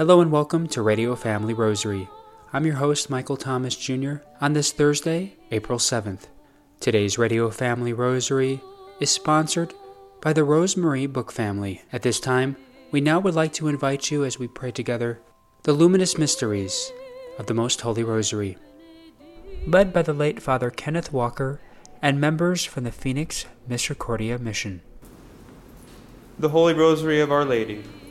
Hello and welcome to Radio Family Rosary. I'm your host, Michael Thomas Jr., on this Thursday, April 7th. Today's Radio Family Rosary is sponsored by the Rosemarie Book Family. At this time, we now would like to invite you as we pray together the luminous mysteries of the Most Holy Rosary. Led by the late Father Kenneth Walker and members from the Phoenix Misericordia Mission. The Holy Rosary of Our Lady,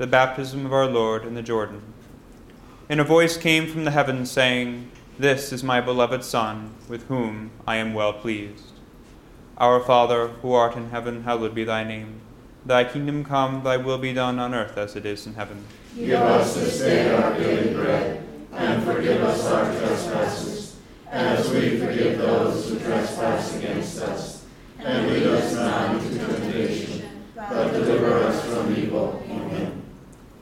the baptism of our Lord in the Jordan. And a voice came from the heavens saying, This is my beloved Son, with whom I am well pleased. Our Father, who art in heaven, hallowed be thy name. Thy kingdom come, thy will be done on earth as it is in heaven. Give us this day our daily bread, and forgive us our trespasses, as we forgive those who trespass against us. And lead us not into temptation but deliver us from evil.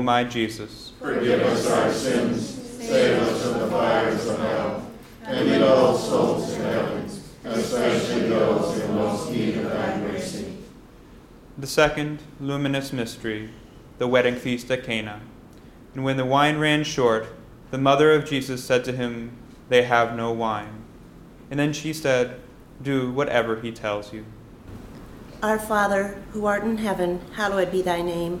Amen. O my Jesus, Forgive us our sins, save us from the fires of hell, and lead all souls to heaven, especially those in most need of thy mercy. the second luminous mystery, the wedding feast at Cana. And when the wine ran short, the mother of Jesus said to him, They have no wine. And then she said, Do whatever he tells you. Our Father, who art in heaven, hallowed be thy name.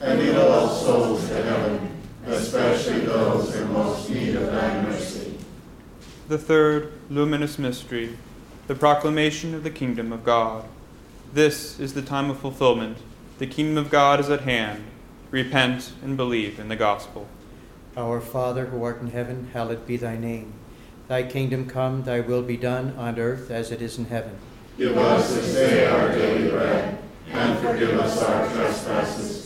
and lead all souls to heaven, especially those in most need of thy mercy. The third luminous mystery, the proclamation of the kingdom of God. This is the time of fulfillment. The kingdom of God is at hand. Repent and believe in the gospel. Our Father who art in heaven, hallowed be thy name. Thy kingdom come, thy will be done on earth as it is in heaven. Give us this day our daily bread, and forgive us our trespasses,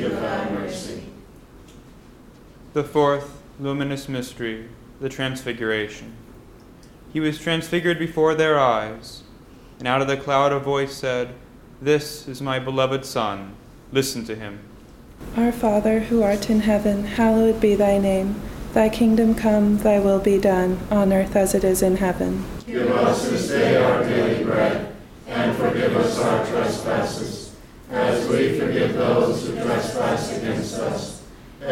of thy mercy. The fourth luminous mystery, the Transfiguration. He was transfigured before their eyes, and out of the cloud a voice said, This is my beloved Son, listen to him. Our Father, who art in heaven, hallowed be thy name. Thy kingdom come, thy will be done, on earth as it is in heaven. Give us this day our daily bread,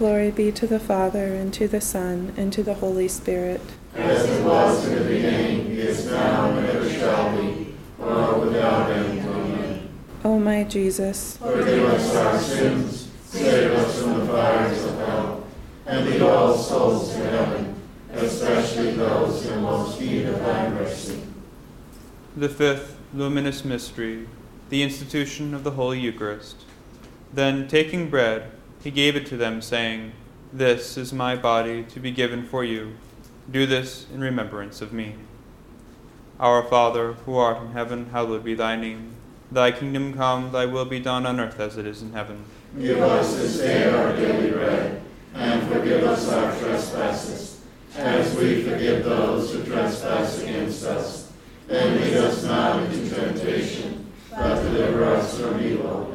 Glory be to the Father, and to the Son, and to the Holy Spirit. As it was in the beginning, is now, and ever shall be, world without end. Amen. O my Jesus, forgive us our sins, save us from the fires of hell, and lead all souls to heaven, especially those in most need of thy mercy. The fifth luminous mystery, the institution of the Holy Eucharist. Then, taking bread, he gave it to them, saying, This is my body to be given for you. Do this in remembrance of me. Our Father, who art in heaven, hallowed be thy name. Thy kingdom come, thy will be done on earth as it is in heaven. Give us this day our daily bread, and forgive us our trespasses, as we forgive those who trespass against us. And lead us not into temptation, but deliver us from evil.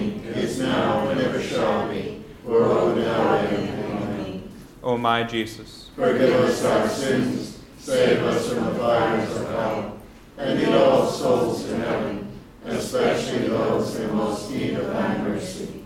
is now, and ever shall be, world without end. Amen. O my Jesus, Forgive us our sins, save us from the fires of hell, and lead all souls to heaven, especially those in most need of thy mercy.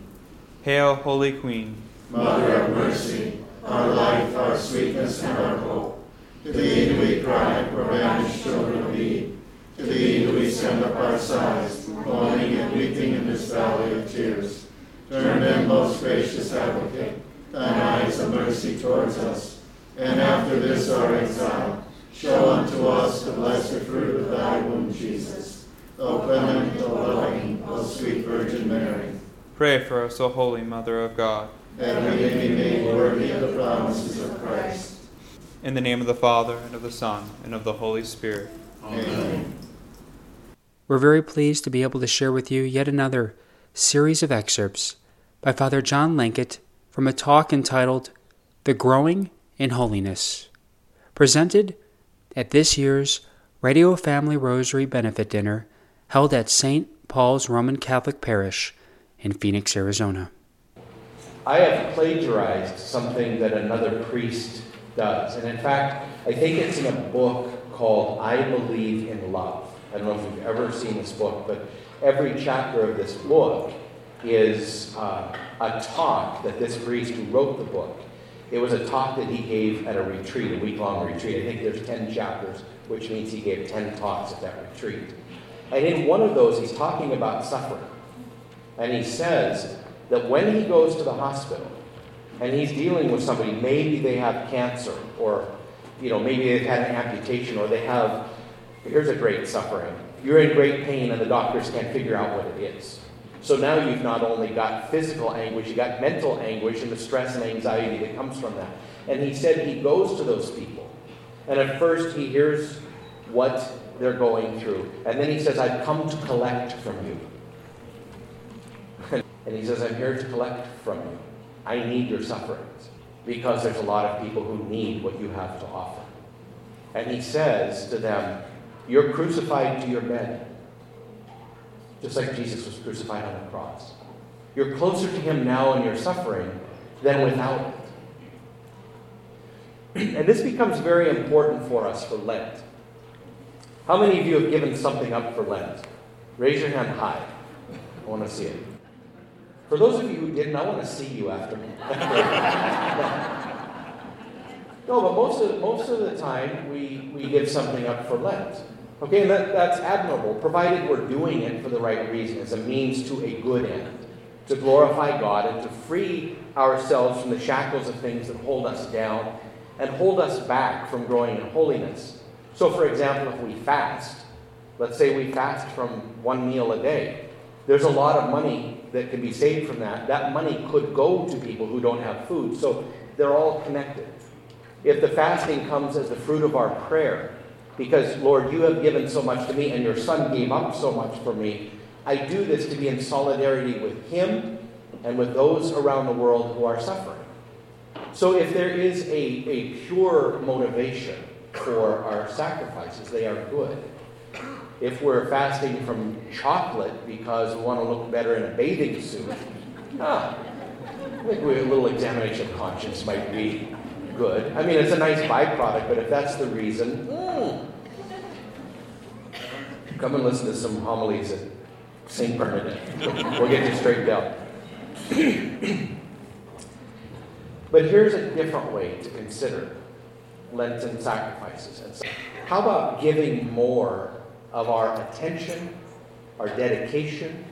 Hail, Holy Queen, Mother of mercy, our life, our sweetness, and our hope. To thee do we cry, poor banished children of Eve. To thee do we send up our sighs, mourning and weeping in this valley of tears. Turn then, most gracious advocate, thine eyes of mercy towards us, and after this our exile, show unto us the blessed fruit of thy womb, Jesus. O clement, O loving, O sweet Virgin Mary, pray for us, O Holy Mother of God. that we may be made worthy of the promises of Christ. In the name of the Father, and of the Son, and of the Holy Spirit. Amen. We're very pleased to be able to share with you yet another series of excerpts by Father John Lankeit from a talk entitled The Growing in Holiness, presented at this year's Radio Family Rosary Benefit Dinner held at St. Paul's Roman Catholic Parish in Phoenix, Arizona. I have plagiarized something that another priest does. And in fact, I think it's in a book called I Believe in Love. I don't know if you've ever seen this book, but every chapter of this book is uh, a talk that this priest who wrote the book. It was a talk that he gave at a retreat, a week long retreat. I think there's 10 chapters, which means he gave 10 talks at that retreat. And in one of those, he's talking about suffering. And he says that when he goes to the hospital and he's dealing with somebody, maybe they have cancer or you know, maybe they've had an amputation or they have, here's a great suffering. You're in great pain and the doctors can't figure out what it is. So now you've not only got physical anguish, you've got mental anguish and the stress and anxiety that comes from that. And he said he goes to those people. And at first he hears what they're going through. And then he says, I've come to collect from you. and he says, I'm here to collect from you. I need your sufferings because there's a lot of people who need what you have to offer. And he says to them, You're crucified to your bed, just like Jesus was crucified on the cross. You're closer to him now in your suffering than without it. And this becomes very important for us for Lent. How many of you have given something up for Lent? Raise your hand high. I want to see it. For those of you who didn't, I want to see you after. Me. no, but most of, most of the time we, we give something up for Lent. Okay, and that, that's admirable, provided we're doing it for the right reason, as a means to a good end, to glorify God and to free ourselves from the shackles of things that hold us down and hold us back from growing in holiness. So, for example, if we fast, let's say we fast from one meal a day, there's a lot of money that can be saved from that. That money could go to people who don't have food. So they're all connected. If the fasting comes as the fruit of our prayer, because Lord, you have given so much to me and your son gave up so much for me, I do this to be in solidarity with him and with those around the world who are suffering. So if there is a, a pure motivation for our sacrifices, they are good if we're fasting from chocolate because we want to look better in a bathing suit, ah, a little examination of conscience might be good. I mean, it's a nice byproduct, but if that's the reason, mm, come and listen to some homilies at St. Bernadette. We'll get you straightened out. but here's a different way to consider Lenten sacrifices. How about giving more of our attention, our dedication,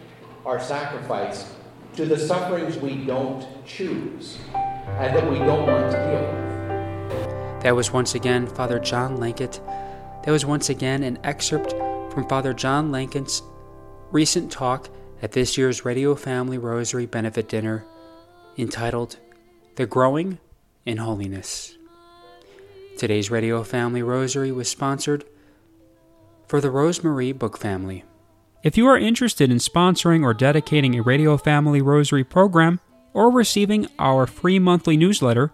our sacrifice to the sufferings we don't choose and that we don't want to deal with. That was once again Father John Lankeit. That was once again an excerpt from Father John Lankeit's recent talk at this year's Radio Family Rosary Benefit Dinner entitled The Growing in Holiness. Today's Radio Family Rosary was sponsored for the Rosemarie Book Family. If you are interested in sponsoring or dedicating a Radio Family Rosary program or receiving our free monthly newsletter,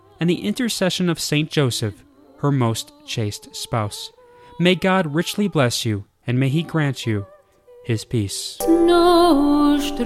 and the intercession of Saint Joseph, her most chaste spouse. May God richly bless you, and may He grant you His peace. Nostre.